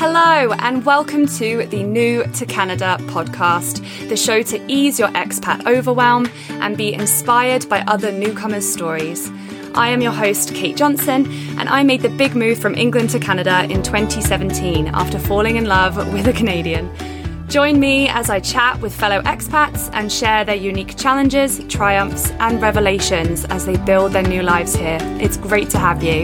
Hello, and welcome to the New to Canada podcast, the show to ease your expat overwhelm and be inspired by other newcomers' stories. I am your host, Kate Johnson, and I made the big move from England to Canada in 2017 after falling in love with a Canadian. Join me as I chat with fellow expats and share their unique challenges, triumphs, and revelations as they build their new lives here. It's great to have you.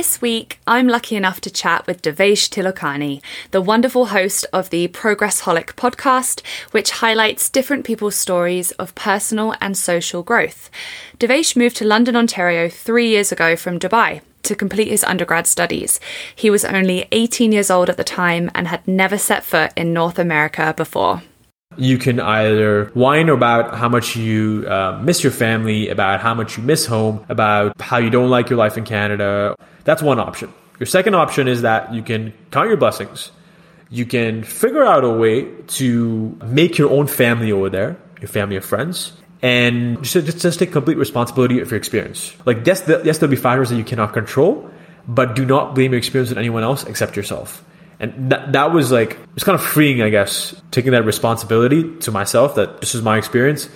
This week, I'm lucky enough to chat with Devesh Tilokani, the wonderful host of the Progress Progressholic podcast, which highlights different people's stories of personal and social growth. Devesh moved to London, Ontario three years ago from Dubai to complete his undergrad studies. He was only 18 years old at the time and had never set foot in North America before. You can either whine about how much you uh, miss your family, about how much you miss home, about how you don't like your life in Canada. That's one option. Your second option is that you can count your blessings. You can figure out a way to make your own family over there, your family of friends, and just, just, just take complete responsibility of your experience. Like, yes, the, yes, there'll be factors that you cannot control, but do not blame your experience on anyone else except yourself. And that, that was like, it's kind of freeing, I guess, taking that responsibility to myself that this is my experience.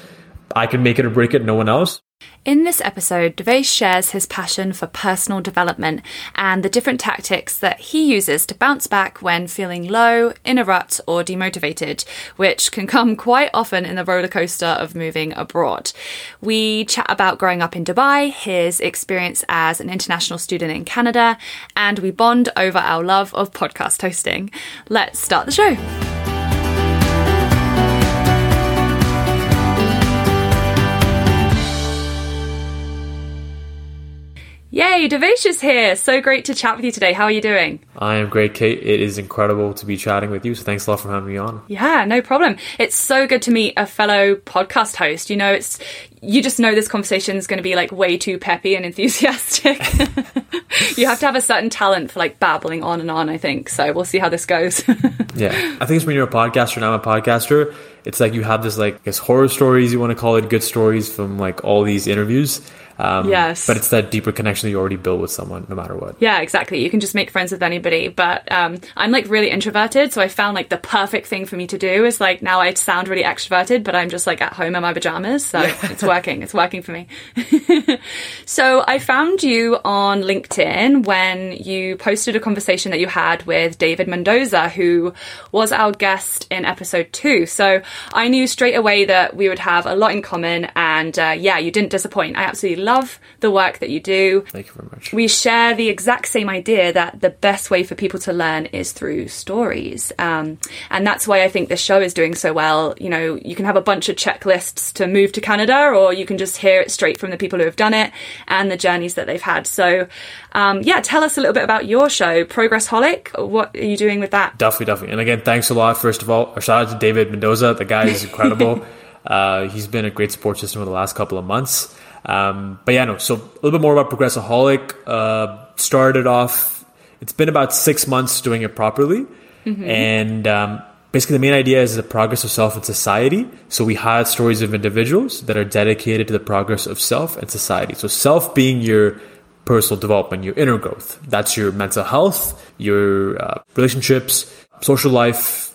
I can make it or break it, no one else. In this episode, Devesh shares his passion for personal development and the different tactics that he uses to bounce back when feeling low, in a rut, or demotivated, which can come quite often in the roller coaster of moving abroad. We chat about growing up in Dubai, his experience as an international student in Canada, and we bond over our love of podcast hosting. Let's start the show. Yay, Devesh is here. So great to chat with you today. How are you doing? I am great, Kate. It is incredible to be chatting with you. So thanks a lot for having me on. Yeah, no problem. It's so good to meet a fellow podcast host. You know, it's you just know this conversation is going to be like way too peppy and enthusiastic. you have to have a certain talent for like babbling on and on, I think. So we'll see how this goes. yeah. I think it's when you're a podcaster and I'm a podcaster, it's like you have this like I guess horror stories you want to call it, good stories from like all these interviews um, yes. But it's that deeper connection that you already build with someone, no matter what. Yeah, exactly. You can just make friends with anybody. But um, I'm like really introverted, so I found like the perfect thing for me to do is like now I sound really extroverted, but I'm just like at home in my pajamas. So yeah. it's working. It's working for me. so I found you on LinkedIn when you posted a conversation that you had with David Mendoza, who was our guest in episode two. So I knew straight away that we would have a lot in common. And uh, yeah, you didn't disappoint. I absolutely love the work that you do. Thank you very much. We share the exact same idea that the best way for people to learn is through stories. Um, and that's why I think this show is doing so well. You know, you can have a bunch of checklists to move to Canada, or you can just hear it straight from the people who have done it and the journeys that they've had. So, um, yeah, tell us a little bit about your show, Progressholic. What are you doing with that? Definitely, definitely. And again, thanks a lot. First of all, a shout out to David Mendoza. The guy is incredible. uh, he's been a great support system for the last couple of months. Um, but yeah, no. So a little bit more about Progressholic. Uh, started off. It's been about six months doing it properly, mm-hmm. and um, basically the main idea is the progress of self and society. So we highlight stories of individuals that are dedicated to the progress of self and society. So self being your personal development, your inner growth. That's your mental health, your uh, relationships, social life,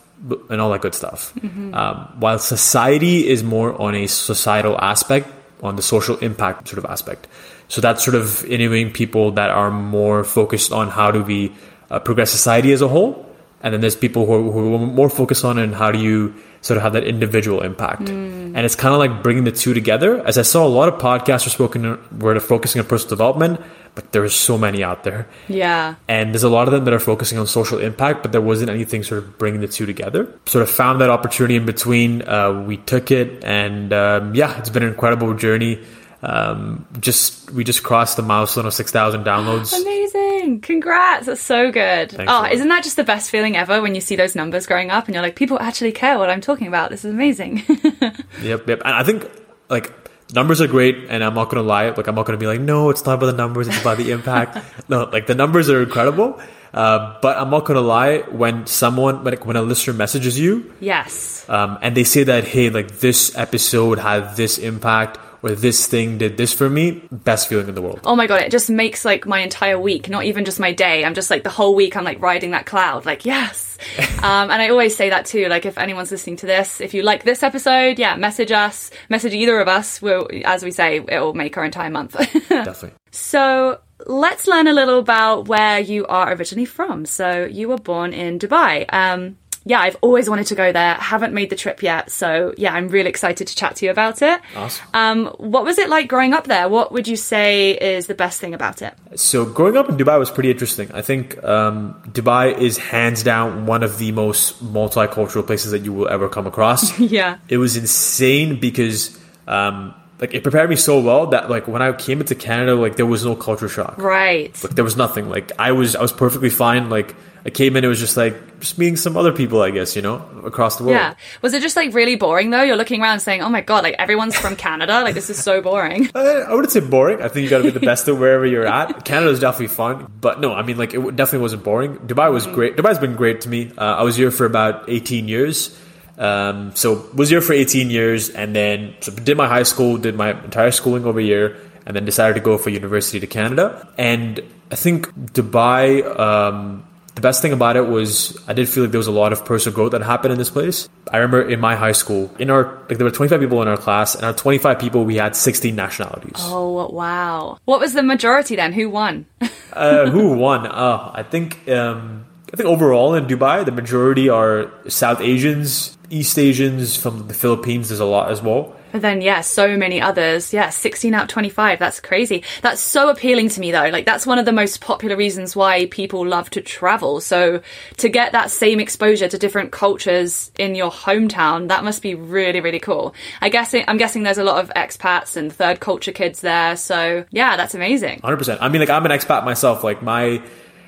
and all that good stuff. Mm-hmm. Um, while society is more on a societal aspect on the social impact sort of aspect. So that's sort of interviewing people that are more focused on how do we uh, progress society as a whole, and then there's people who are, who are more focused on and how do you sort of have that individual impact. Mm. And it's kind of like bringing the two together. As I saw a lot of podcasters spoken where they're focusing on personal development, but there's so many out there. Yeah. And there's a lot of them that are focusing on social impact, but there wasn't anything sort of bringing the two together. Sort of found that opportunity in between. Uh, we took it, and um, yeah, it's been an incredible journey. Um, just we just crossed the milestone of six thousand downloads. Amazing! Congrats! That's so good. Thanks oh, isn't that just the best feeling ever when you see those numbers growing up and you're like, people actually care what I'm talking about. This is amazing. yep, yep. And I think like numbers are great and i'm not gonna lie like i'm not gonna be like no it's not about the numbers it's about the impact no like the numbers are incredible uh, but i'm not gonna lie when someone when, when a listener messages you yes um, and they say that hey like this episode had this impact or this thing did this for me, best feeling in the world. Oh my god, it just makes like my entire week, not even just my day. I'm just like the whole week I'm like riding that cloud. Like, yes. um, and I always say that too. Like if anyone's listening to this, if you like this episode, yeah, message us, message either of us. We'll, as we say, it will make our entire month. Definitely. So let's learn a little about where you are originally from. So you were born in Dubai. Um, yeah, I've always wanted to go there. Haven't made the trip yet. So yeah, I'm really excited to chat to you about it. Awesome. Um, what was it like growing up there? What would you say is the best thing about it? So growing up in Dubai was pretty interesting. I think um, Dubai is hands down one of the most multicultural places that you will ever come across. yeah. It was insane because um, like it prepared me so well that like when I came into Canada, like there was no culture shock. Right. Like there was nothing. Like I was I was perfectly fine. Like I came in, it was just like just meeting some other people, I guess, you know, across the world. Yeah. Was it just like really boring though? You're looking around saying, "Oh my god, like everyone's from Canada. Like this is so boring." Uh, I wouldn't say boring. I think you got to be the best of wherever you're at. Canada is definitely fun, but no, I mean like it definitely wasn't boring. Dubai was great. Dubai's been great to me. Uh, I was here for about 18 years. Um, so was here for 18 years, and then so did my high school, did my entire schooling over here, and then decided to go for university to Canada. And I think Dubai. Um, the best thing about it was I did feel like there was a lot of personal growth that happened in this place. I remember in my high school, in our like there were 25 people in our class, and out of 25 people, we had 16 nationalities. Oh wow! What was the majority then? Who won? uh, who won? Uh, I think um, I think overall in Dubai, the majority are South Asians, East Asians from the Philippines. There's a lot as well. But then, yeah, so many others. Yeah, 16 out of 25. That's crazy. That's so appealing to me, though. Like, that's one of the most popular reasons why people love to travel. So, to get that same exposure to different cultures in your hometown, that must be really, really cool. I guess it, I'm guessing there's a lot of expats and third culture kids there. So, yeah, that's amazing. 100%. I mean, like, I'm an expat myself. Like, my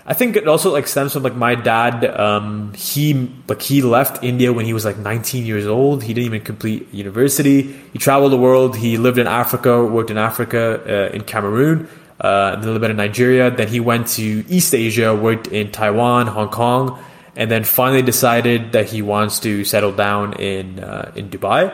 I think it also like stems from like my dad. Um, he like he left India when he was like 19 years old. He didn't even complete university. He traveled the world. He lived in Africa, worked in Africa, uh, in Cameroon, uh, a little bit in Nigeria. Then he went to East Asia, worked in Taiwan, Hong Kong, and then finally decided that he wants to settle down in uh, in Dubai.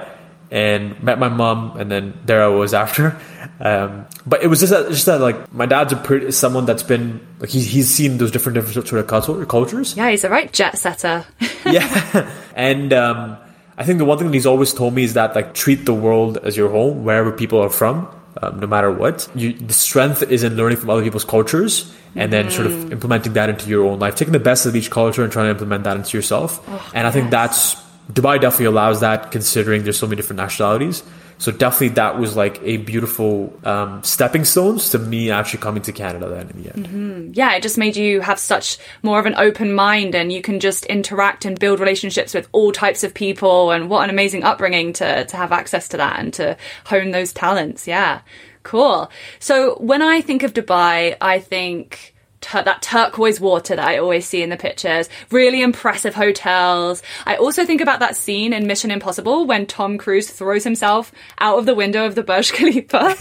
And met my mom, and then there I was after. Um, but it was just that, just that like my dad's a pretty someone that's been like he's he's seen those different different sort of culture, cultures. Yeah, he's a right jet setter. yeah, and um, I think the one thing that he's always told me is that like treat the world as your home wherever people are from. Um, no matter what, you, the strength is in learning from other people's cultures and then sort of implementing that into your own life, taking the best of each culture and trying to implement that into yourself. Oh, and I think yes. that's Dubai definitely allows that, considering there's so many different nationalities. So definitely that was like a beautiful um, stepping stones to me actually coming to Canada then in the end. yeah, it just made you have such more of an open mind and you can just interact and build relationships with all types of people and what an amazing upbringing to to have access to that and to hone those talents. Yeah. Cool. So when I think of Dubai, I think tur- that turquoise water that I always see in the pictures, really impressive hotels. I also think about that scene in Mission Impossible when Tom Cruise throws himself out of the window of the Burj Khalifa.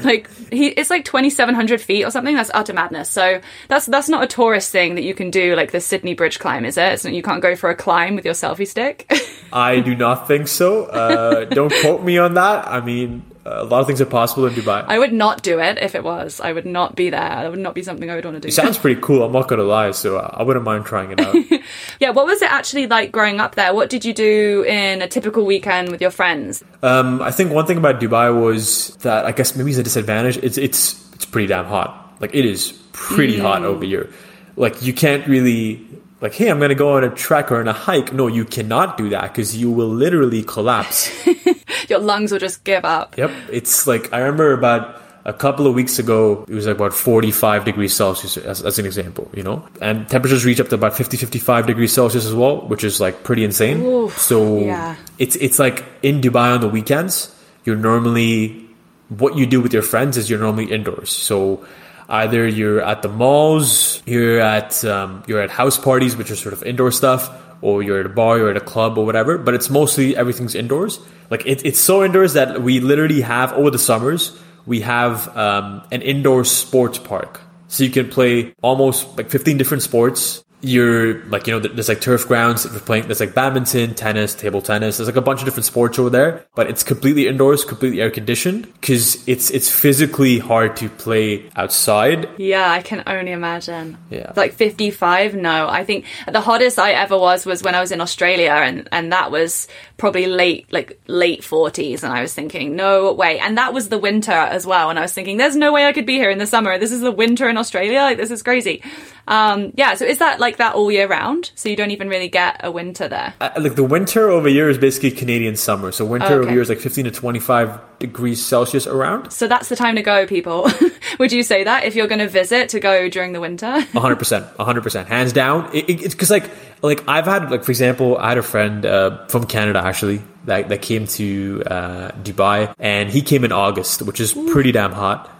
like he, it's like 2,700 feet or something. That's utter madness. So that's, that's not a tourist thing that you can do like the Sydney Bridge climb, is it? It's not, you can't go for a climb with your selfie stick. I do not think so. Uh, don't quote me on that. I mean, a lot of things are possible in Dubai. I would not do it if it was. I would not be there. That would not be something I would want to do. it sounds pretty cool. I'm not gonna lie, so I wouldn't mind trying it out. Yeah, what was it actually like growing up there? What did you do in a typical weekend with your friends? Um, I think one thing about Dubai was that I guess maybe it's a disadvantage. It's it's it's pretty damn hot. Like it is pretty hot over here. Like you can't really like, hey, I'm gonna go on a trek or on a hike. No, you cannot do that because you will literally collapse. Your lungs will just give up. yep, it's like I remember about a couple of weeks ago, it was like about 45 degrees Celsius as, as an example, you know? And temperatures reach up to about 50, 55 degrees Celsius as well, which is like pretty insane. Oof, so yeah. it's, it's like in Dubai on the weekends, you're normally, what you do with your friends is you're normally indoors. So either you're at the malls, you're at, um, you're at house parties, which are sort of indoor stuff, or you're at a bar, you're at a club or whatever, but it's mostly everything's indoors. Like it, it's so indoors that we literally have over the summers, we have um, an indoor sports park. So you can play almost like 15 different sports you're like you know there's like turf grounds if you're playing there's like badminton tennis table tennis there's like a bunch of different sports over there but it's completely indoors completely air conditioned because it's it's physically hard to play outside Yeah, I can only imagine. Yeah. Like 55? No. I think the hottest I ever was was when I was in Australia and, and that was probably late, like late 40s. And I was thinking, no way. And that was the winter as well. And I was thinking, there's no way I could be here in the summer. This is the winter in Australia. Like, this is crazy. Um, yeah. So is that like that all year round? So you don't even really get a winter there? Uh, like the winter over here is basically Canadian summer so winter over Okay. here is like 15 to 25 degrees Celsius around So that's the time to go, people. Would you say that if you're going to visit to go during the winter? hundred percent, hundred percent, hands down. It, it, it's because like like I've had like for example, I had a friend uh, from Canada actually that that came to uh, Dubai, and he came in August, which is pretty damn hot.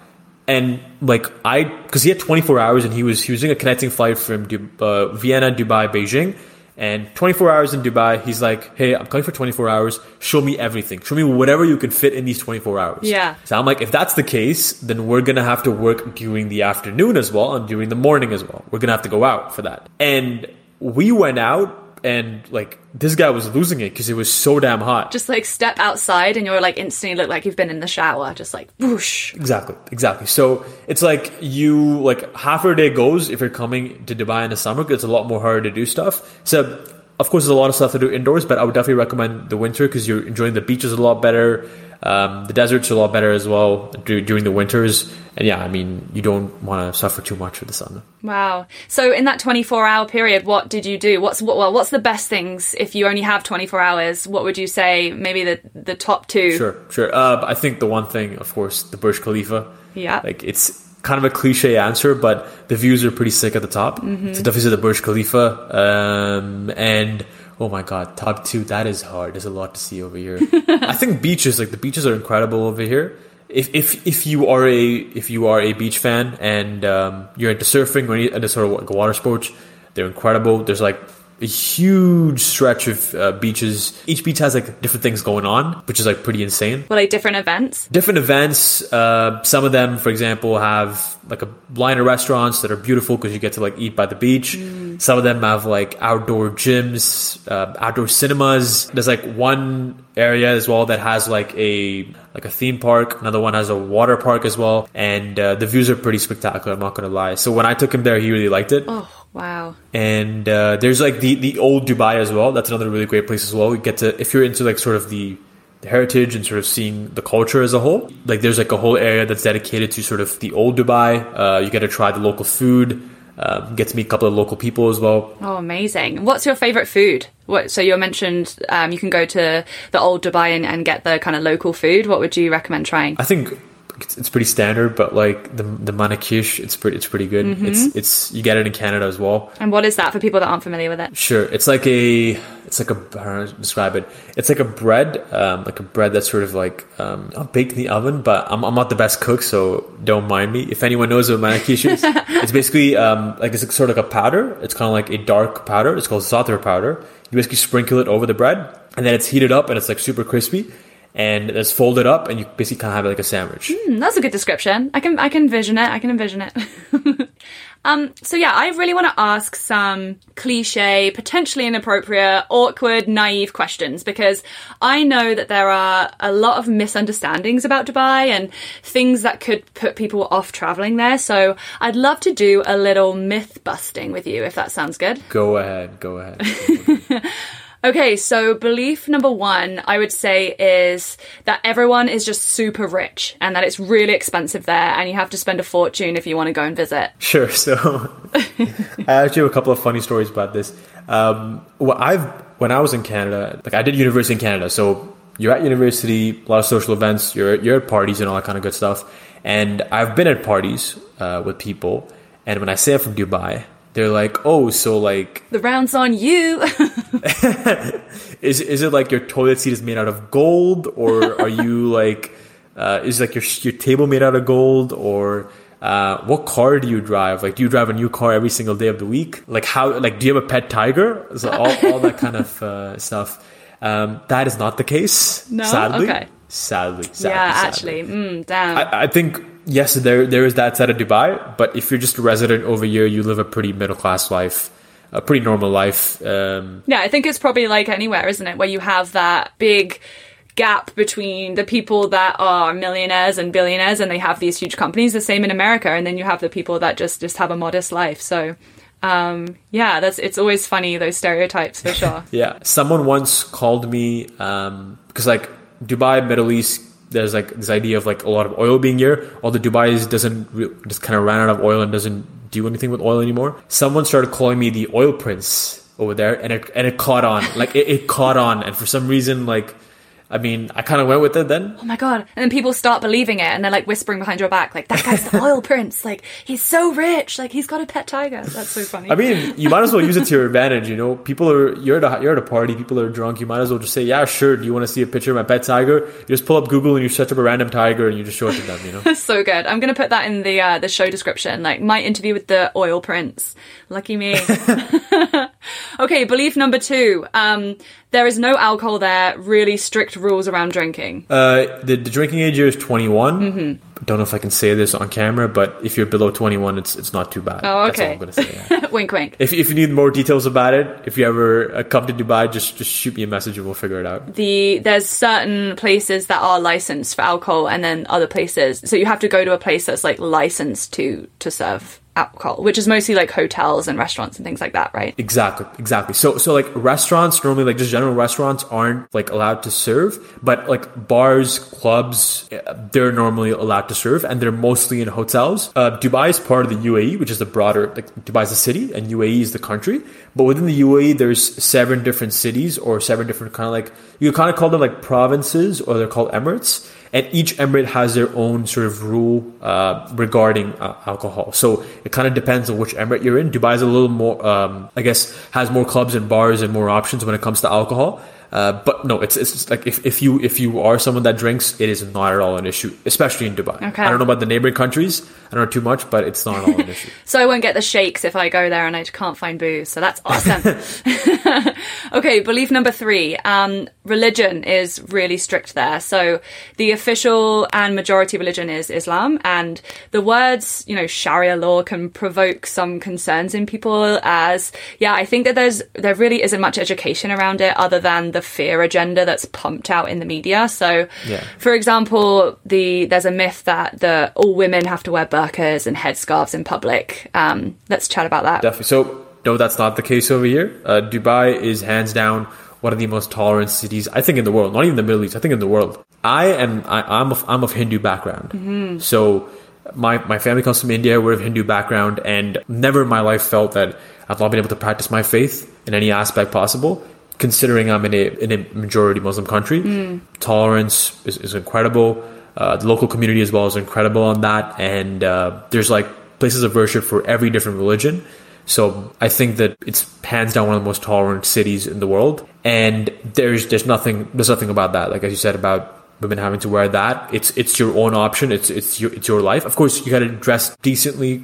And like I, because he had twenty four hours, and he was he was doing a connecting flight from Du- uh, Vienna, Dubai, Beijing. And 24 hours in Dubai, he's like, hey, I'm coming for 24 hours. Show me everything. Show me whatever you can fit in these 24 hours. Yeah. So I'm like, if that's the case, then we're gonna have to work during the afternoon as well and during the morning as well. We're gonna have to go out for that. And we went out and like this guy was losing it because it was so damn hot. Just like step outside and you're like instantly look like you've been in the shower. Just like whoosh. Exactly, exactly. So it's like you like half your day goes if you're coming to Dubai in the summer. 'cause It's a lot more harder to do stuff. So of course, there's a lot of stuff to do indoors, but I would definitely recommend the winter because you're enjoying the beaches a lot better. Um, the deserts are a lot better as well dur- during the winters. And yeah, I mean, you don't want to suffer too much with the sun. Wow. So in that 24 hour period, what did you do? What's what, well, what's the best things if you only have 24 hours? What would you say? Maybe the the top two. Sure, sure. Uh, I think the one thing, of course, the Burj Khalifa. Yeah. Like it's kind of a cliche answer, but the views are pretty sick at the top. Mm-hmm. So definitely the Burj Khalifa. Um, and oh my god, top two. That is hard. There's a lot to see over here. I think beaches, like the beaches, are incredible over here. If if if you are a if you are a beach fan and um, you're into surfing or any other sort of water sports, they're incredible. There's like a huge stretch of uh, beaches. Each beach has like different things going on, which is like pretty insane Were like different events? different events. Uh, some of them, for example, have like a line of restaurants that are beautiful because you get to like eat by the beach. Some of them have like outdoor gyms, uh, outdoor cinemas. There's like one area as well that has like a like a theme park. Another one has a water park as well, and uh, the views are pretty spectacular. I'm not gonna lie. So when I took him there, he really liked it. Oh, wow. And uh, there's like the the old Dubai as well. That's another really great place as well. You get to if you're into like sort of the the heritage and sort of seeing the culture as a whole. Like there's like a whole area that's dedicated to sort of the old Dubai. Uh, you get to try the local food. Um, get to meet a couple of local people as well. Oh, amazing. What's your favorite food? What, so you mentioned um, you can go to the old Dubai and, and get the kind of local food. What would you recommend trying? I think it's, it's pretty standard, but like the the manakish, it's pretty it's pretty good. It's it's you get it in Canada as well. And what is that for people that aren't familiar with it? Sure, it's like a it's like a I how to describe it. It's like a bread, um, like a bread that's sort of like um, not baked in the oven. But I'm I'm not the best cook, so don't mind me. If anyone knows what manakish is, it's basically um, like it's sort of like a powder. It's kind of like a dark powder. It's called za'atar powder. You basically sprinkle it over the bread, and then it's heated up, and it's like super crispy. And it's folded up, and you basically kind of have it like a sandwich. Hmm, that's a good description. I can I can envision it. I can envision it. um, so yeah, I really want to ask some cliche, potentially inappropriate, awkward, naive questions because I know that there are a lot of misunderstandings about Dubai and things that could put people off traveling there. So I'd love to do a little myth busting with you if that sounds good. Go ahead, go ahead. Okay, so belief number one, I would say, is that everyone is just super rich and that it's really expensive there and you have to spend a fortune if you want to go and visit. Sure. So I actually have a couple of funny stories about this. Um, well, I've when I was in Canada, like I did university in Canada, so you're at university, a lot of social events, you're you're at parties and all that kind of good stuff. And I've been at parties uh, with people, and when I say I'm from Dubai, they're like, "Oh, so like, The round's on you. is is it like your toilet seat is made out of gold, or are you like, uh, is like your your table made out of gold, or uh, what car do you drive? Like, do you drive a new car every single day of the week? Like, how? Like, do you have a pet tiger? So all all that kind of uh, stuff. Um, that is not the case. No? sadly. Okay. Sadly, sadly, yeah, sadly. actually. Mm, damn. I, I think yes, there there is that side of Dubai, but if you're just a resident over here, you live a pretty middle class life. a pretty normal life. Um, Yeah, I think it's probably like anywhere, isn't it? Where you have that big gap between the people that are millionaires and billionaires and they have these huge companies, the same in America, and then you have the people that just just have a modest life. So um yeah, that's it's always funny those stereotypes for sure. Yeah, someone once called me um, because like Dubai, Middle East, there's like this idea of like a lot of oil being here. Although Dubai doesn't re- just kind of ran out of oil and doesn't do anything with oil anymore. Someone started calling me the oil prince over there, and it and it caught on. Like it, it caught on, and for some reason, like I mean, I kind of went with it then. Oh my god. And then people start believing it and they're like whispering behind your back, like, that guy's the oil prince. Like, he's so rich. Like, he's got a pet tiger. That's so funny. I mean, you might as well use it to your advantage. You know, people are you're at a, you're at a party, people are drunk. You might as well just say, "Yeah, sure." Do you want to see a picture of my pet tiger? You just pull up Google and you search up a random tiger and you just show it to them. You know. so good. I'm going to put that in the uh, the show description. Like my interview with the oil prince. Lucky me. okay, belief number two. Um, there is no alcohol there. Really strict rules around drinking. Uh, the, the drinking age here is 21. Mm-hmm. Don't know if I can say this on camera, but if you're below 21, it's it's not too bad. Oh, That's all okay. I'm gonna say. yeah. wink, wink. if if you need more details about it, if you ever uh, come to Dubai, just just shoot me a message and we'll figure it out. the there's certain places that are licensed for alcohol and then other places so you have to go to a place that's like licensed to to serve alcohol which is mostly like hotels and restaurants and things like that right Exactly, exactly. So, so like restaurants normally, like just general restaurants, aren't like allowed to serve, but like bars, clubs, uh, they're normally allowed to serve, and they're mostly in hotels. Uh, Dubai is part of the UAE, which is the broader, like Dubai is the city, and UAE is the country. But within the UAE, there's seven different cities or seven different kind of like you kind of call them like provinces, or they're called emirates and each emirate has their own sort of rule uh, regarding uh, alcohol. So it kind of depends on which emirate you're in. Dubai is a little more, um, I guess, has more clubs and bars and more options when it comes to alcohol. Uh, but no, it's it's just like if, if you if you are someone that drinks, it is not at all an issue, especially in Dubai. Okay. I don't know about the neighboring countries. I don't know too much, but it's not at all an issue. so i won't get the shakes if i go there and i can't find booze so that's awesome okay belief number three um, religion is really strict there so the official and majority religion is islam and the words you know sharia law can provoke some concerns in people as yeah i think that there's there really isn't much education around it other than the fear agenda that's pumped out in the media so Yeah. for example the there's a myth that the all women have to wear burqas and headscarves in public um, let's chat about that Definitely. So no, that's not the case over here. Uh, Dubai is hands down one of the most tolerant cities I think in the world. Not even the Middle East. I think in the world. I am. I, I'm. Of, I'm of Hindu background. So my my family comes from India. We're of Hindu background, and never in my life felt that I've not been able to practice my faith in any aspect possible. Considering I'm in a in a majority Muslim country, tolerance is, is incredible. Uh, the local community as well is incredible on that, and uh, there's like places of worship for every different religion. So I think that it's hands down one of the most tolerant cities in the world, and there's there's nothing there's nothing about that. Like as you said about women having to wear that, it's it's your own option. It's it's your it's your life. Of course, you got to dress decently.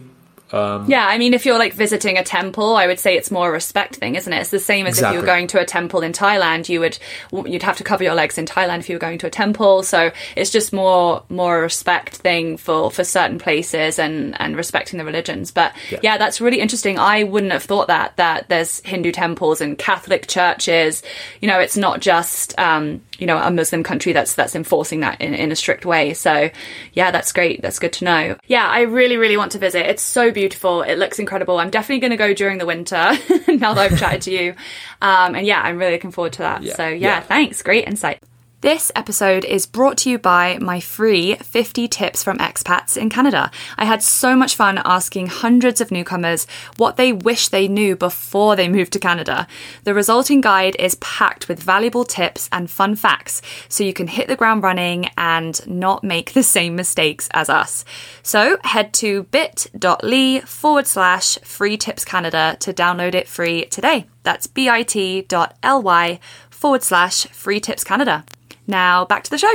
Yeah, I mean, if you're like visiting a temple, I would say it's more a respect thing, isn't it? It's the same as if you were going to a temple in Thailand, you would you'd have to cover your legs in Thailand if you were going to a temple. So it's just more more a respect thing for for certain places and and respecting the religions. But yeah. Yeah. that's really interesting. I wouldn't have thought that that there's Hindu temples and Catholic churches. You know, it's not just um, you know a Muslim country that's that's enforcing that in, in a strict way. So yeah, that's great. That's good to know. Yeah, I really really want to visit. It's so beautiful. It looks incredible. I'm definitely going to go during the winter now that I've chatted to you. Um, and yeah, I'm really looking forward to that. Yeah. So yeah, Yeah. thanks. Great insight. This episode is brought to you by my free 50 tips from expats in Canada. I had so much fun asking hundreds of newcomers what they wish they knew before they moved to Canada. The resulting guide is packed with valuable tips and fun facts so you can hit the ground running and not make the same mistakes as us. So head to bit.ly forward slash free tips Canada to download it free today. That's bit.ly forward slash free tips Canada. Now back to the show.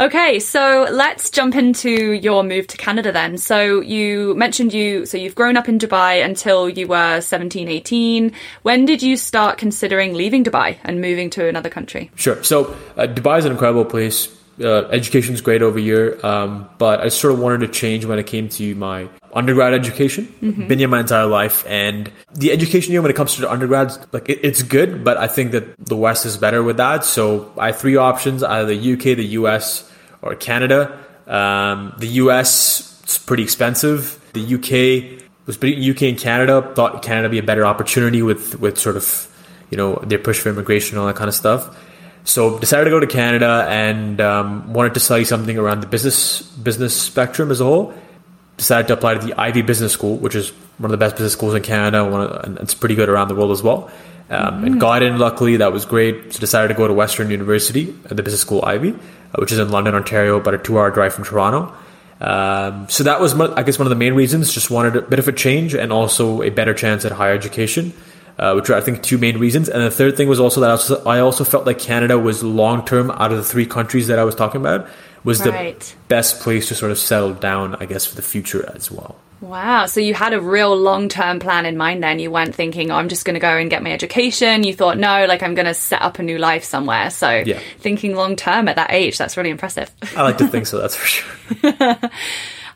Okay, so let's jump into your move to Canada then. So you mentioned you so you've grown up in Dubai until you were 17, 18. When did you start considering leaving Dubai and moving to another country? Sure. So uh, Dubai is an incredible place. Uh, education's great over here, um, but I sort of wanted to change when it came to my undergrad education. Mm-hmm. Been here my entire life, and the education here when it comes to the undergrads, like it, it's good, but I think that the West is better with that. So I have three options: either the UK, the US, or Canada. Um, the US is pretty expensive. The UK was pretty, UK and Canada thought Canada be a better opportunity with with sort of you know their push for immigration and all that kind of stuff. So decided to go to Canada and um, wanted to study something around the business business spectrum as a whole. Decided to apply to the Ivey Business School, which is one of the best business schools in Canada, one of, and it's pretty good around the world as well. Um, And got in luckily, that was great. So decided to go to Western University, uh, the business school Ivey, uh, which is in London, Ontario, about a two-hour drive from Toronto. Um, so that was, I guess, one of the main reasons. Just wanted a bit of a change and also a better chance at higher education uh, which are I think two main reasons. And the third thing was also that I also, I also felt like Canada was long term out of the three countries that I was talking about was Right. the best place to sort of settle down, I guess, for the future as well. Wow. So you had a real long term plan in mind then. You weren't thinking, oh, I'm just going to go and get my education. You thought, no, like I'm going to set up a new life somewhere. So Yeah. thinking long term at that age, that's really impressive. I like to think so. That's for sure.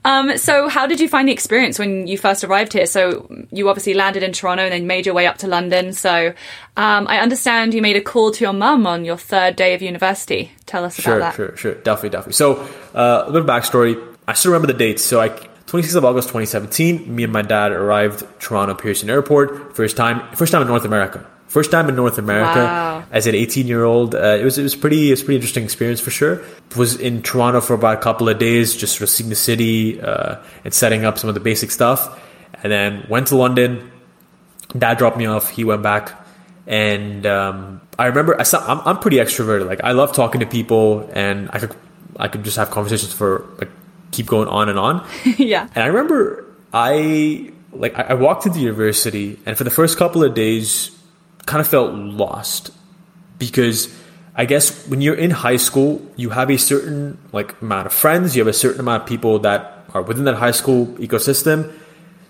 Um, so how did you find the experience when you first arrived here? So you obviously landed in Toronto and then made your way up to London. So um, I understand you made a call to your mum on your third day of university. Tell us Sure, about that. sure, sure. Definitely, definitely. So, uh, a little bit of backstory. I still remember the dates. So, I 26th of August 2017, me and my dad arrived Toronto Pearson Airport. First time, first time in North America. First time in North America Wow. as an 18 year old. Uh, it was it was pretty it was a pretty interesting experience for sure. Was in Toronto for about a couple of days, just sort of seeing the city uh, and setting up some of the basic stuff, and then went to London. Dad dropped me off. He went back, and um, I remember I saw, I'm I'm pretty extroverted. Like I love talking to people, and I could I could just have conversations for like keep going on and on. yeah. And I remember I like I I walked into university, and for the first couple of days, kind of felt lost because I guess when you're in high school, you have a certain like amount of friends, you have a certain amount of people that are within that high school ecosystem.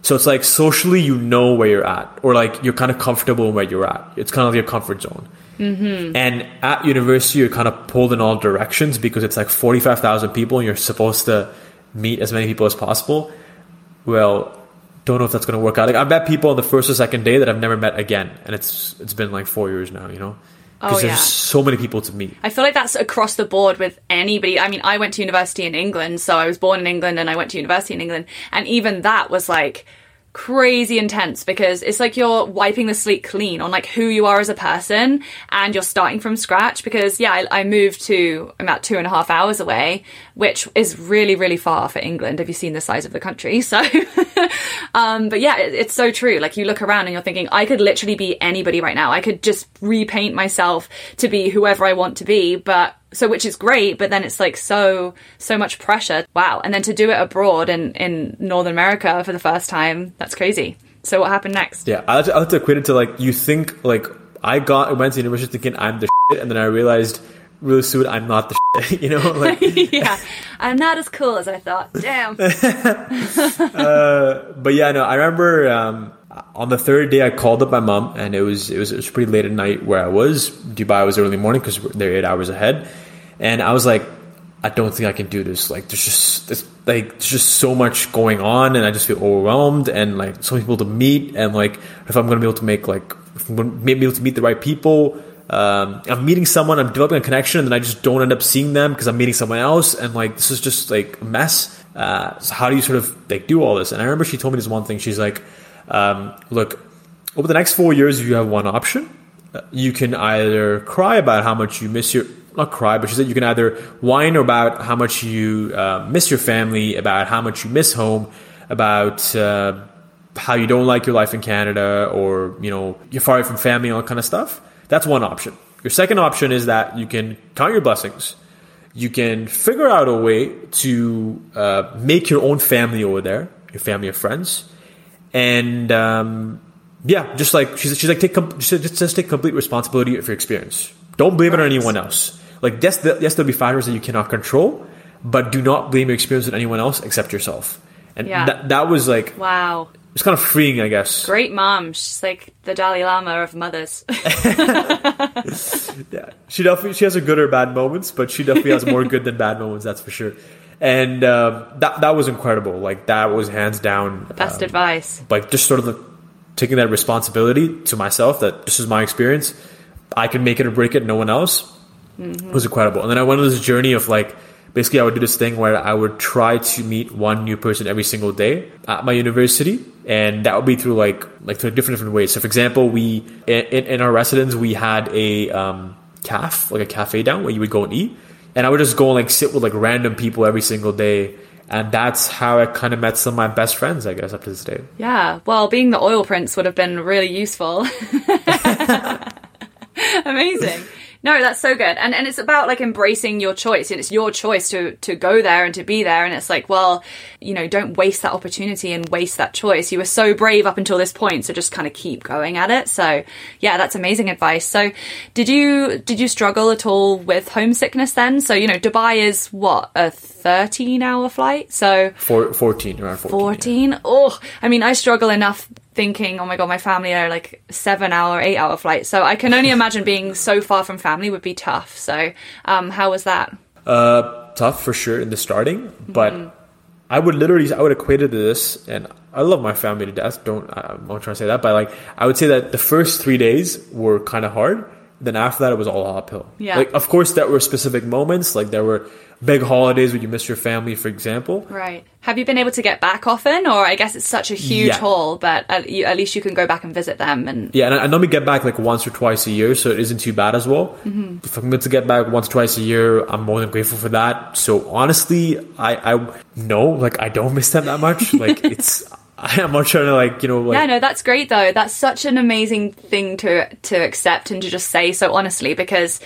So it's like socially, you know where you're at, or like you're kind of comfortable where you're at. It's kind of like your comfort zone. Mm-hmm. And at university, you're kind of pulled in all directions because it's like 45,000 people and you're supposed to meet as many people as possible. Well, don't know if that's going to work out. Like I've met people on the first or second day that I've never met again, and it's it's been like four years now. You know, because Oh, there's yeah. so many people to meet. I feel like that's across the board with anybody. I mean, I went to university in England, so I was born in England and I went to university in England. And even that was like crazy intense because it's like you're wiping the slate clean on like who you are as a person and you're starting from scratch because yeah I, I moved to about two and a half hours away which is really really far for England have you seen the size of the country. So um but yeah it, it's so true. Like you look around and you're thinking I could literally be anybody right now. I could just repaint myself to be whoever I want to be but so which is great but then it's like so so much pressure. Wow. And then to do it abroad in in northern america for the first time that's crazy. So what happened next? Yeah, I like to, I like to equate it to like you think like I got went to university thinking I'm the shit, and then I realized really soon I'm not the shit. You know, like yeah. I'm not as cool as i thought. Damn. But yeah, no, I remember um, on the third day I called up my mom, and it was it was it was pretty late at night where I was. Dubai was early morning because they're eight hours ahead, and I was like, I don't think I can do this. Like, there's just there's, like there's just so much going on, and I just feel overwhelmed, and like so many people to meet, and like if I'm gonna be able to make like if I'm gonna be able to meet the right people. Um, I'm meeting someone, I'm developing a connection, and then I just don't end up seeing them because I'm meeting someone else, and like this is just like a mess. Uh, so how do you sort of like do all this? And I remember she told me this one thing. She's like, um, "Look, over the next four years, you have one option. Uh, You can either cry about how much you miss your not cry, but she said you can either whine about how much you uh, miss your family, about how much you miss home, about uh, how you don't like your life in Canada, or you know you're far away from family, all kind of stuff. That's one option. Your second option is that you can count your blessings. You can figure out a way to uh, make your own family over there, your family of friends, and um, yeah, just like she's, she's like take com- just, just take complete responsibility of your experience. Don't blame it on anyone else. Like yes, the, yes, there'll be factors that you cannot control, but do not blame your experience on anyone else except yourself. And Yeah. that that was like wow it's kind of freeing, I guess. Great mom. She's like the Dalai Lama of mothers. yeah, she definitely she has her good or bad moments, but she definitely has more good than bad moments. That's for sure. And um, that that was incredible. Like that was hands down the Best um, advice. Like just sort of the, taking that responsibility to myself that this is my experience. I can make it or break it. No one else. Mm-hmm. was incredible. And then I went on this journey of like basically I would do this thing where I would try to meet one new person every single day at my university, and that would be through like like through different different ways. So, for example, we in, in our residence we had a um, caf like a cafe down where you would go and eat, and I would just go and like sit with like random people every single day. And that's how I kind of met some of my best friends, I guess, up to this day. Yeah. Well, being the oil prince would have been really useful. Amazing. No, that's so good. And and it's about like embracing your choice. And it's your choice to to go there and to be there. And it's like, well, you know, don't waste that opportunity and waste that choice. You were so brave up until this point, so just kind of keep going at it. So yeah, that's amazing advice. So did you did you struggle at all with homesickness then? So, you know, Dubai is what, a 13 hour flight? So Four, 14, around 14. 14? Yeah. Oh, I mean, I struggle enough thinking, oh my god, my family are like seven hour, eight hour flights. So I can only imagine being so far from family would be tough. So um, how was that? Uh, tough for sure in the starting, but mm-hmm. I would literally, I would equate it to this, and I love my family to death. Don't, I'm not trying to say that, but like, I would say that the first three days were kind of hard. Then after that, it was all uphill. Yeah. Like, of course, there were specific moments. Like, there were big holidays when you miss your family, for example. Right. Have you been able to get back often, or I guess it's such a huge yeah. haul, but at, you, at, least you can go back and visit them. And yeah, and I, I normally get back like once or twice a year, so it isn't too bad as well. Mm-hmm. If I'm able to get back once or twice a year, I'm more than grateful for that. So honestly, I I no, like I don't miss them that much. like it's. I'm not trying to like you know like yeah no that's great though that's such an amazing thing to to accept and to just say so honestly because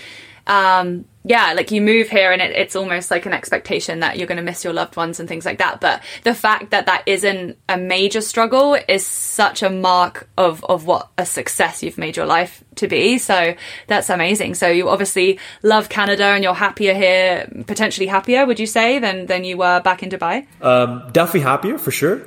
um yeah, like you move here and it, it's almost like an expectation that you're going to miss your loved ones and things like that. But the fact that that isn't a major struggle is such a mark of, of what a success you've made your life to be. So that's amazing. So you obviously love Canada and you're happier here, potentially happier, would you say, than, than you were back in Dubai? Um, definitely happier for sure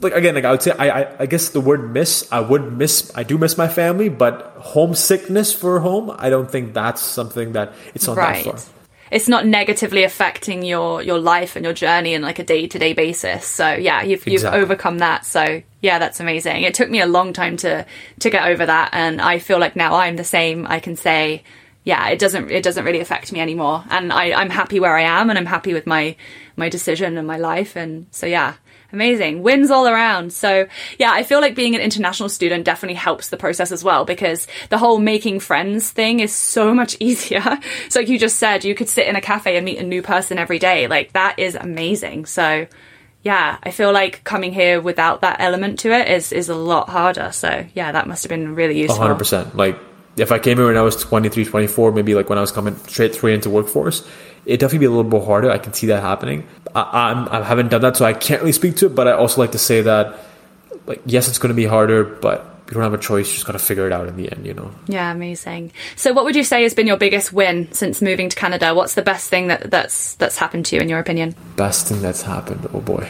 like again, like I would say, I, I, I guess the word miss, I would miss, I do miss my family, but homesickness for home, I don't think that's something that it's not right. that far. It's not negatively affecting your your life and your journey in like a day to day basis. So yeah, you've you've overcome that. So yeah, that's amazing. It took me a long time to to get over that, and I feel like now I'm the same. I can say yeah, it doesn't it doesn't really affect me anymore, and I, I'm happy where I am, and I'm happy with my my decision and my life, and so yeah, Amazing. Wins all around. So yeah, I feel like being an international student definitely helps the process as well because the whole making friends thing is so much easier. so like you just said, you could sit in a cafe and meet a new person every day. Like that is amazing. So yeah, I feel like coming here without that element to it is is a lot harder. So yeah, that must have been really useful. 100%. Like if I came here when I was 23, 24, maybe like when I was coming straight straight into workforce, it definitely be a little bit harder. I can see that happening. I, I'm, I haven't done that, so I can't really speak to it. But I also like to say that, like, yes, it's going to be harder, but you don't have a choice. You just got to figure it out in the end, you know. Yeah, amazing. So, what would you say has been your biggest win since moving to Canada? What's the best thing that, that's that's happened to you, in your opinion? Best thing that's happened. Oh boy,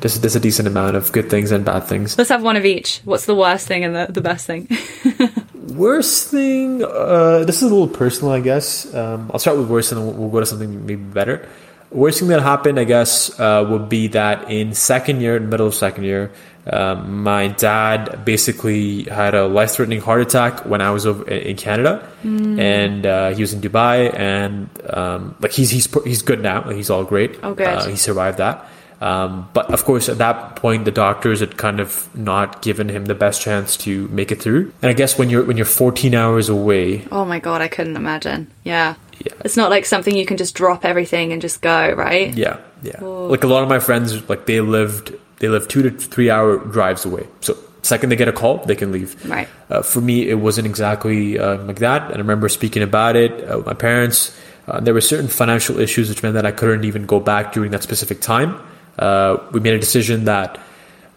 there's, there's a decent amount of good things and bad things. Let's have one of each. What's the worst thing and the, the best thing? worst thing, uh, this is a little personal, I guess. Um, I'll start with worst and then we'll, go to something maybe better. Worst thing that happened, I guess, uh, would be that in second year, middle of second year, um, my dad basically had a life threatening heart attack when I was over in Canada, mm. and uh, he was in Dubai, and um, like he's he's he's good now, he's all great. Oh, good. Uh, he survived that. Um, but of course, at that point, the doctors had kind of not given him the best chance to make it through. And I guess when you're when you're 14 hours away, oh my god, I couldn't imagine. Yeah, yeah. It's not like something you can just drop everything and just go, right? Yeah, yeah. Ooh. Like a lot of my friends, like they lived they live two to three hour drives away. So second they get a call, they can leave. Right. Uh, for me, it wasn't exactly uh, like that. And I remember speaking about it uh, with my parents. Uh, there were certain financial issues which meant that I couldn't even go back during that specific time uh, we made a decision that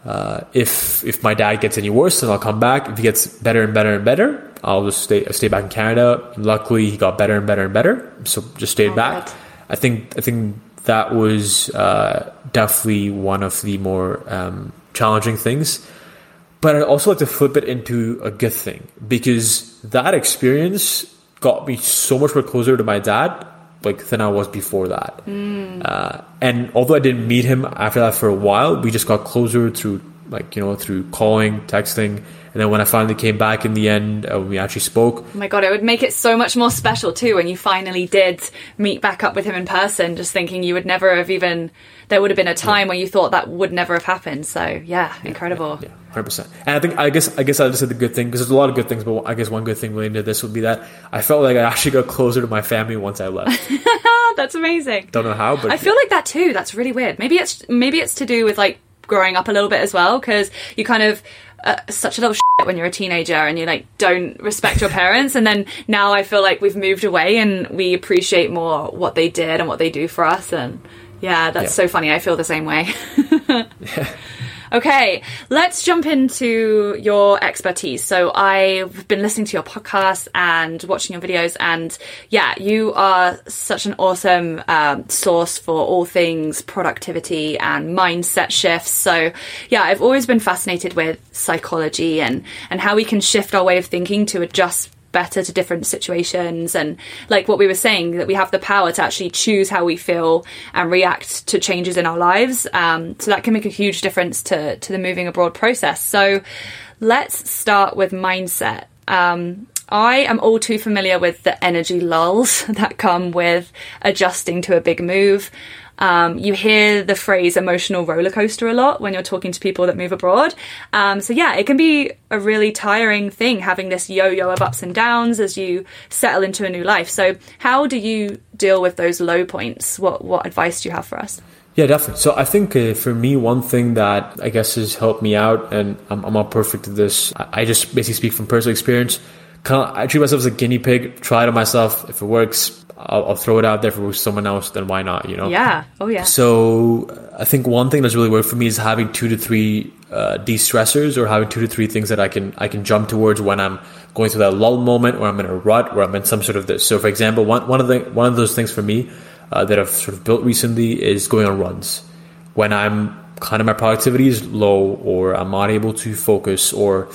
uh, if if my dad gets any worse, then I'll come back. If he gets better and better and better, I'll just stay stay back in Canada. Luckily, he got better and better and better, so just stayed oh, back. God. I think I think that was uh, definitely one of the more um, challenging things. but I'd also like to flip it into a good thing because that experience got me so much more closer to my dad like than I was before that. Uh, and although I didn't meet him after that for a while, we just got closer through like you know through calling, texting, and then when I finally came back in the end, uh, we actually spoke. Oh my god, it would make it so much more special too when you finally did meet back up with him in person. Just thinking you would never have even there would have been a time where you thought that would never have happened. So yeah, incredible. Yeah, hundred percent. And I think I guess I guess I just said the good thing because there's a lot of good things, but I guess one good thing related to this would be that I felt like I actually got closer to my family once I left. That's amazing. Don't know how, but I feel like that too. That's really weird. Maybe it's maybe it's to do with like growing up a little bit as well because you kind of uh, such a little shit when you're a teenager and you like don't respect your parents. And then now I feel like we've moved away and we appreciate more what they did and what they do for us. And yeah that's Yeah. so funny. I feel the same way Okay, let's jump into your expertise. So I've been listening to your podcast and watching your videos, and yeah, you are such an awesome um, source for all things productivity and mindset shifts. So yeah, I've always been fascinated with psychology and and how we can shift our way of thinking to adjust better to different situations. And like what we were saying that we have the power to actually choose how we feel and react to changes in our lives. Um, so that can make a huge difference to to the moving abroad process. So let's start with mindset. Um, I am all too familiar with the energy lulls that come with adjusting to a big move. Um, you hear the phrase emotional roller coaster a lot when you're talking to people that move abroad. Um, so, yeah, it can be a really tiring thing having this yo yo of ups and downs as you settle into a new life. So, how do you deal with those low points? What, what advice do you have for us? Yeah, definitely. So I think uh, for me, one thing that I guess has helped me out, and I'm, I'm not perfect at this. I, I just basically speak from personal experience. Kind of, I treat myself as a guinea pig. Try it on myself. If it works, I'll, I'll throw it out there for someone else. Then why not? You know. Yeah. Oh, yeah. So I think one thing that's really worked for me is having two to three uh, de-stressors or having two to three things that I can I can jump towards when I'm going through that lull moment or I'm in a rut or I'm in some sort of this. So for example, one one of the one of those things for me uh, that I've sort of built recently is going on runs when I'm kind of my productivity is low or I'm not able to focus or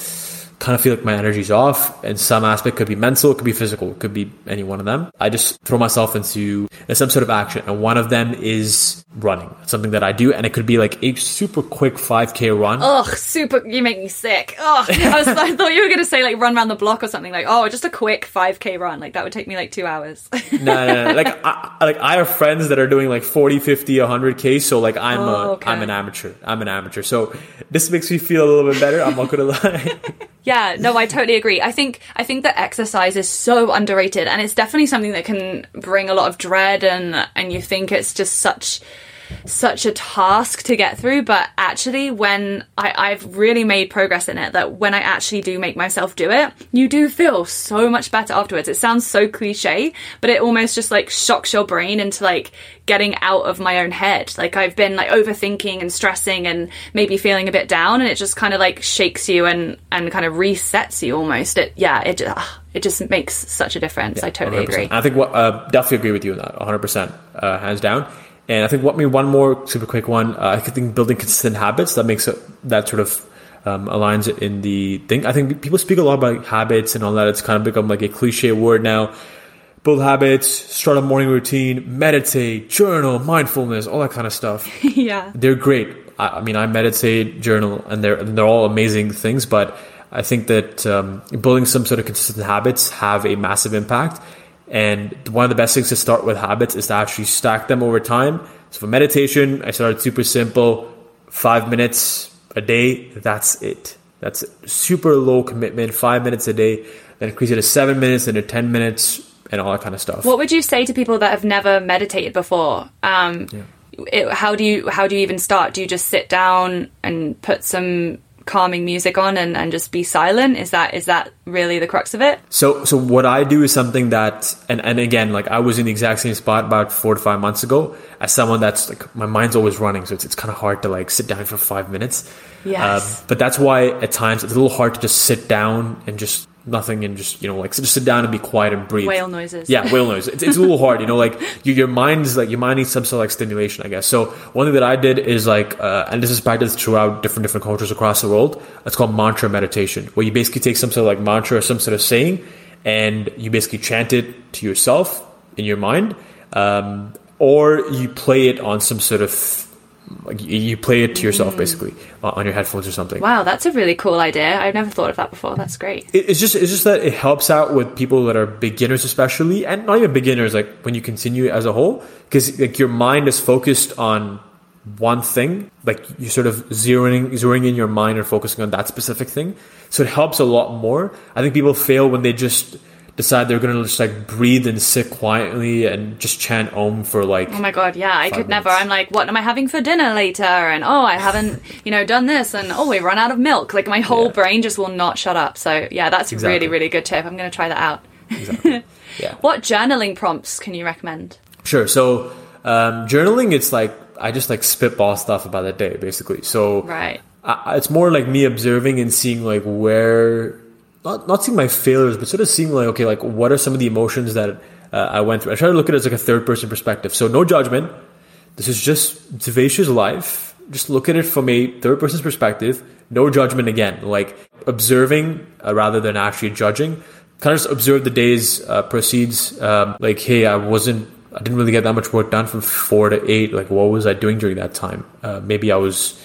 kind of feel like my energy's off and some aspect could be mental it could be physical it could be any one of them. I just throw myself into some sort of action and one of them is running It's something that i do and it could be like a super quick 5k run Ugh, super! You make me sick. Ugh, I, was, I thought you were going to say like run around the block or something. Like, oh, just a quick five k run. Like that would take me like two hours. no, no, no. Like, I, like I have friends that are doing like 40, 50, 100k. So like I'm Oh, a, okay. I'm an amateur. I'm an amateur. So this makes me feel a little bit better. I'm not gonna lie. Yeah, no, I totally agree. I think I think that exercise is so underrated, and it's definitely something that can bring a lot of dread, and and you think it's just such such a task to get through. But actually, when I, I've really made progress in it, that when I actually do make myself do it, you do feel so much better afterwards. It sounds so cliche, but it almost just like shocks your brain into like getting out of my own head. Like I've been like overthinking and stressing and maybe feeling a bit down, and it just kind of like shakes you and and kind of resets you almost. It yeah, it just, it just makes such a difference. I totally 100%. agree. I think what uh, definitely agree with you on that, 100 percent, uh, hands down. And I think what me one more super quick one. Uh, I think building consistent habits that makes it that sort of um, aligns it in the thing. I think people speak a lot about habits and all that. It's kind of become like a cliche word now. Build habits, start a morning routine, meditate, journal, mindfulness, all that kind of stuff yeah. they're great. I, I mean, I meditate, journal, and they're and they're all amazing things. But I think that um, building some sort of consistent habits have a massive impact. And one of the best things to start with habits is to actually stack them over time. So for meditation, I started super simple, five minutes a day. That's it. That's super low commitment, five minutes a day. Then increase it to seven minutes, then to ten minutes, and all that kind of stuff. What would you say to people that have never meditated before? Um, it, how do you how do you even start? Do you just sit down and put some calming music on and, and just be silent? Is that is that really the crux of it? So, so what I do is something that, and, and again, like I was in the exact same spot about four to five months ago as someone that's like, my mind's always running. So it's, it's kind of hard to like sit down for five minutes. Yes. Um, but that's why at times it's a little hard to just sit down and just nothing and just you know like just sit down and be quiet and breathe. Whale noises. Yeah, whale noise. It's, it's a little hard, you know. Like your your mind is like your mind needs some sort of like stimulation, I guess. So one thing that I did is like, uh, and this is practiced throughout different different cultures across the world. It's called mantra meditation, where you basically take some sort of like mantra or some sort of saying, and you basically chant it to yourself in your mind, um, or you play it on some sort of like you- play it to yourself mm. basically on your headphones or something. Wow, that's a really cool idea. I've never thought of that before. That's great. It- it's just it's just that it helps out with people that are beginners especially and not even beginners like when you continue as a whole because like your mind is focused on one thing like you sort of zeroing zeroing in your mind and focusing on that specific thing so it helps a lot more i think people fail when they just decide they're gonna just like breathe and sit quietly and just chant om for like Oh my god, yeah, I could never. I'm like, what am I having for dinner later? And oh, I haven't, you know, done this, and oh, we run out of milk. Like my whole Yeah. brain just will not shut up. So yeah, that's a really, really good tip. I'm going to try that out. exactly. yeah What journaling prompts can you recommend? Sure. So um, journaling, it's like I just like spitball stuff about the day, basically. So Right. I, it's more like me observing and seeing like where, not not seeing my failures, but sort of seeing like okay, like what are some of the emotions that uh, I went through. I try to look at it as like a third person perspective. So no judgment. This is just Devesh's life. Just look at it from a third person's perspective. No judgment again. Like observing uh, rather than actually judging. Kind of just observe the day's uh, proceeds. Um, like, hey, I wasn't, I didn't really get that much work done from four to eight. Like, what was I doing during that time? Uh, maybe I was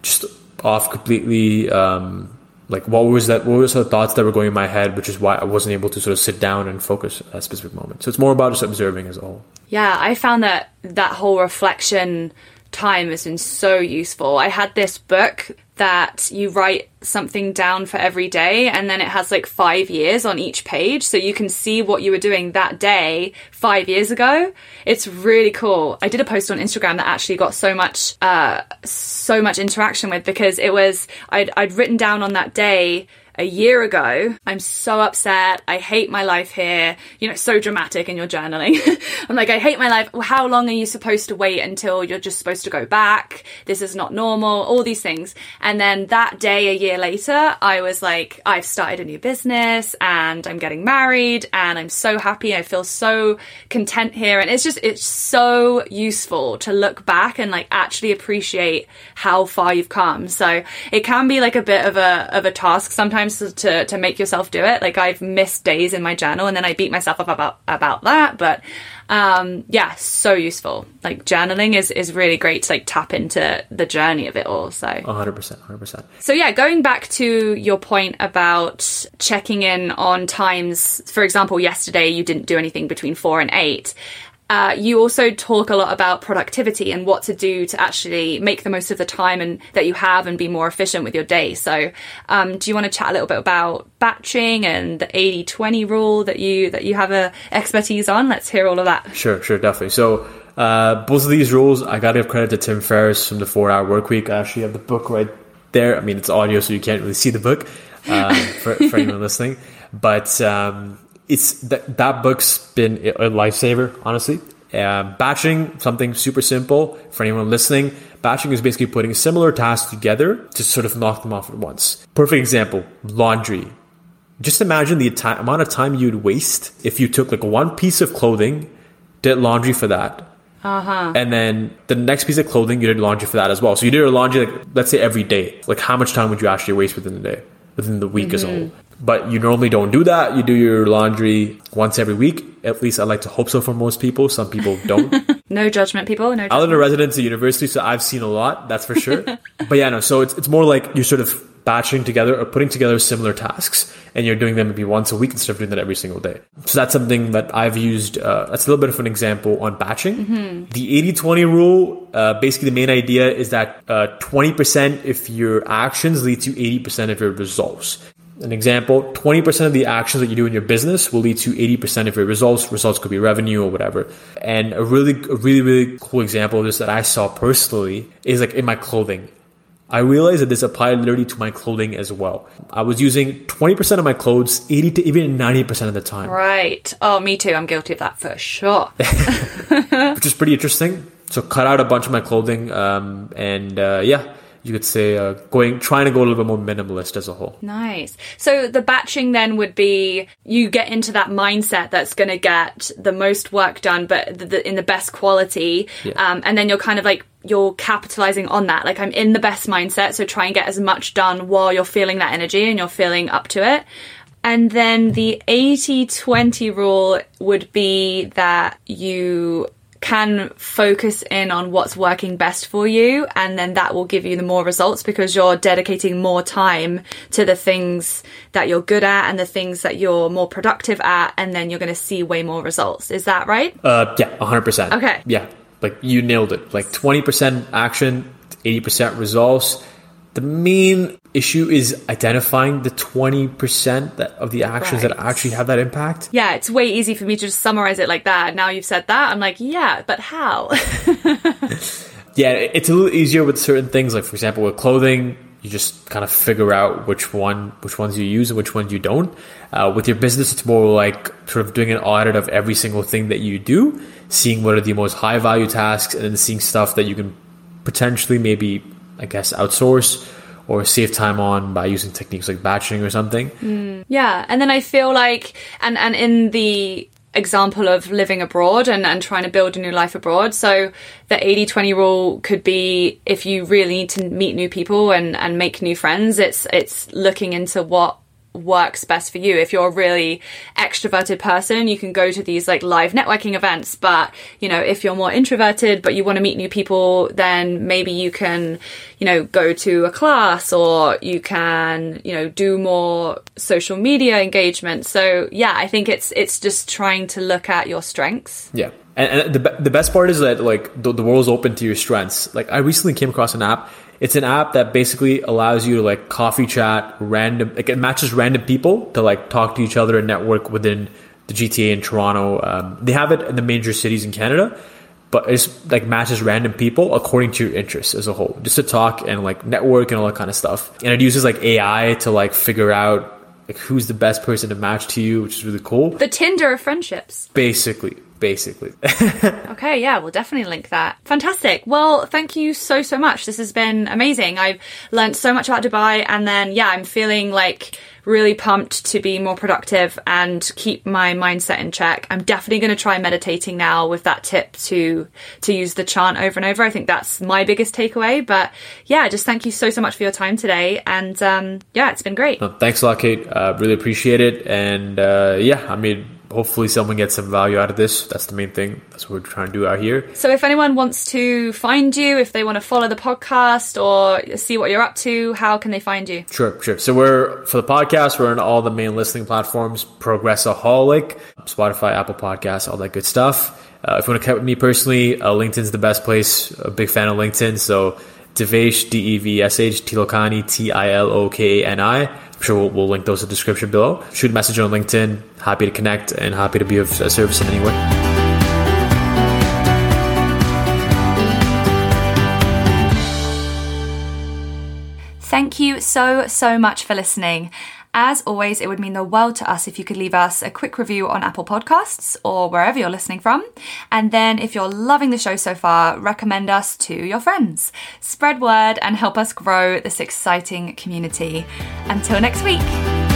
just off completely. Um, like, what was that? What was the thoughts that were going in my head, which is why I wasn't able to sort of sit down and focus at a specific moment. So it's more about just observing as a whole. Yeah, I found that that whole reflection time has been so useful. I had this book that you write something down for every day and then it has like 5 years on each page so you can see what you were doing that day 5 years ago. It's really cool. I did a post on Instagram that actually got so much uh so much interaction with because it was I'd I'd written down on that day a year ago, I'm so upset. I hate my life here. You know, so dramatic in your journaling. I'm like, I hate my life. How long are you supposed to wait until you're just supposed to go back? This is not normal. All these things. And then that day, a year later, I was like, I've started a new business and I'm getting married and I'm so happy. I feel so content here. And it's just, it's so useful to look back and like actually appreciate how far you've come. So it can be like a bit of a, of a task sometimes to, to make yourself do it. Like I've missed days in my journal and then I beat myself up about, about that. But, um, yeah, so useful. Like journaling is, is really great to like tap into the journey of it all. So. 100%. 100%. So yeah, going back to your point about checking in on times, for example, yesterday you didn't do anything between four and eight. Uh, you also talk a lot about productivity and what to do to actually make the most of the time and that you have and be more efficient with your day. So, um, do you want to chat a little bit about batching and the 80-20 rule that you that you have a expertise on? Let's hear all of that. Sure, sure, definitely. So uh, both of these rules, I got to give credit to Tim Ferriss from the Four Hour Work Week. I actually have the book right there. I mean, it's audio, so you can't really see the book um, for, for anyone listening. But um, it's that that book's been a lifesaver, honestly. Um, batching, something super simple for anyone listening. Batching is basically putting similar tasks together to sort of knock them off at once. Perfect example: laundry. Just imagine the amount of time you'd waste if you took like one piece of clothing, did laundry for that, and then the next piece of clothing you did laundry for that as well. So you did your laundry, like let's say every day. Like how much time would you actually waste within the day, within the week as a whole? But you normally don't do that. You do your laundry once every week. At least I like to hope so for most people. Some people don't. No judgment, people. No I judgment. live in a residence at university, so I've seen a lot, that's for sure. but yeah, no, so it's, it's more like you're sort of batching together or putting together similar tasks and you're doing them maybe once a week instead of doing that every single day. So that's something that I've used. Uh, that's a little bit of an example on batching. The 80 20 rule, uh, basically, the main idea is that uh, 20% if your actions lead to 80% of your results. An example 20% of the actions that you do in your business will lead to 80% of your results. Results could be revenue or whatever. And a really, a really, really cool example of this that I saw personally is like in my clothing. I realized that this applied literally to my clothing as well. I was using 20% of my clothes 80 to even 90% of the time, Right. Oh, me too. I'm guilty of that for sure. which is pretty interesting. So cut out a bunch of my clothing, um, and uh, yeah, you could say uh, going trying to go a little bit more minimalist as a whole. Nice. So the batching then would be you get into that mindset that's going to get the most work done, but the, the, in the best quality, Yeah. um, and then you're kind of like you're capitalizing on that. Like I'm in the best mindset, so try and get as much done while you're feeling that energy and you're feeling up to it. And then the 80 20 rule would be that you can focus in on what's working best for you and then that will give you the more results because you're dedicating more time to the things that you're good at and the things that you're more productive at and then you're going to see way more results is that right Uh, yeah, 100%. Okay. Yeah, like you nailed it. Like 20% action, 80% results. The main issue is identifying the 20% that, of the actions that actually have that impact. yeah it's way easy for me to just summarize it like that now you've said that i'm like yeah but how Yeah, it's a little easier with certain things. Like for example, with clothing, you just kind of figure out which one, which ones you use and which ones you don't. Uh, with your business, it's more like sort of doing an audit of every single thing that you do, seeing what are the most high value tasks, and then seeing stuff that you can potentially maybe, I guess, outsource or save time on by using techniques like batching or something. Mm, yeah, and then I feel like, and and in the example of living abroad and, and trying to build a new life abroad. So the 80-20 rule could be if you really need to meet new people and, and make new friends, it's it's looking into what works best for you. If you're a really extroverted person, you can go to these like live networking events. But, you know, if you're more introverted, but you want to meet new people, then maybe you can, you know, go to a class or you can, you know, do more social media engagement. So yeah, I think it's, it's just trying to look at your strengths. Yeah. And, and the, the best part is that like the, the world's open to your strengths. Like I recently came across an app. It's an app that basically allows you to like coffee chat random, like it matches random people to like talk to each other and network within the GTA in Toronto. Um, they have it in the major cities in Canada, but it's like matches random people according to your interests as a whole, just to talk and like network and all that kind of stuff. And it uses like AI to like figure out like who's the best person to match to you, which is really cool. The Tinder of friendships. Basically, basically. Okay, yeah, we'll definitely link that. Fantastic. Well, thank you so, so much. This has been amazing. I've learned so much about Dubai and then, yeah, I'm feeling like really pumped to be more productive and keep my mindset in check. I'm definitely going to try meditating now with that tip to, to use the chant over and over. I think that's my biggest takeaway. But yeah, just thank you so, so much for your time today. And, um, yeah, it's been great. Thanks a lot, Kate. Uh, really appreciate it. And uh, yeah, I mean, hopefully someone gets some value out of this. That's the main thing. That's what we're trying to do out here. So if anyone wants to find you, if they want to follow the podcast or see what you're up to, how can they find you? Sure, sure. So we're for the podcast. We're on all the main listening platforms: Progressaholic, Spotify, Apple Podcasts, all that good stuff. Uh, if you want to connect with me personally, uh, LinkedIn's the best place. A big fan of LinkedIn. So Devesh, D E V S H, Tilokani, T I L O K A N I. I'm sure we'll, we'll link those in the description below. Shoot a message on LinkedIn. Happy to connect and happy to be of service in any way. Thank you so, so much for listening. As always, it would mean the world to us if you could leave us a quick review on Apple Podcasts or wherever you're listening from. And then, if you're loving the show so far, recommend us to your friends. Spread word and help us grow this exciting community. Until next week.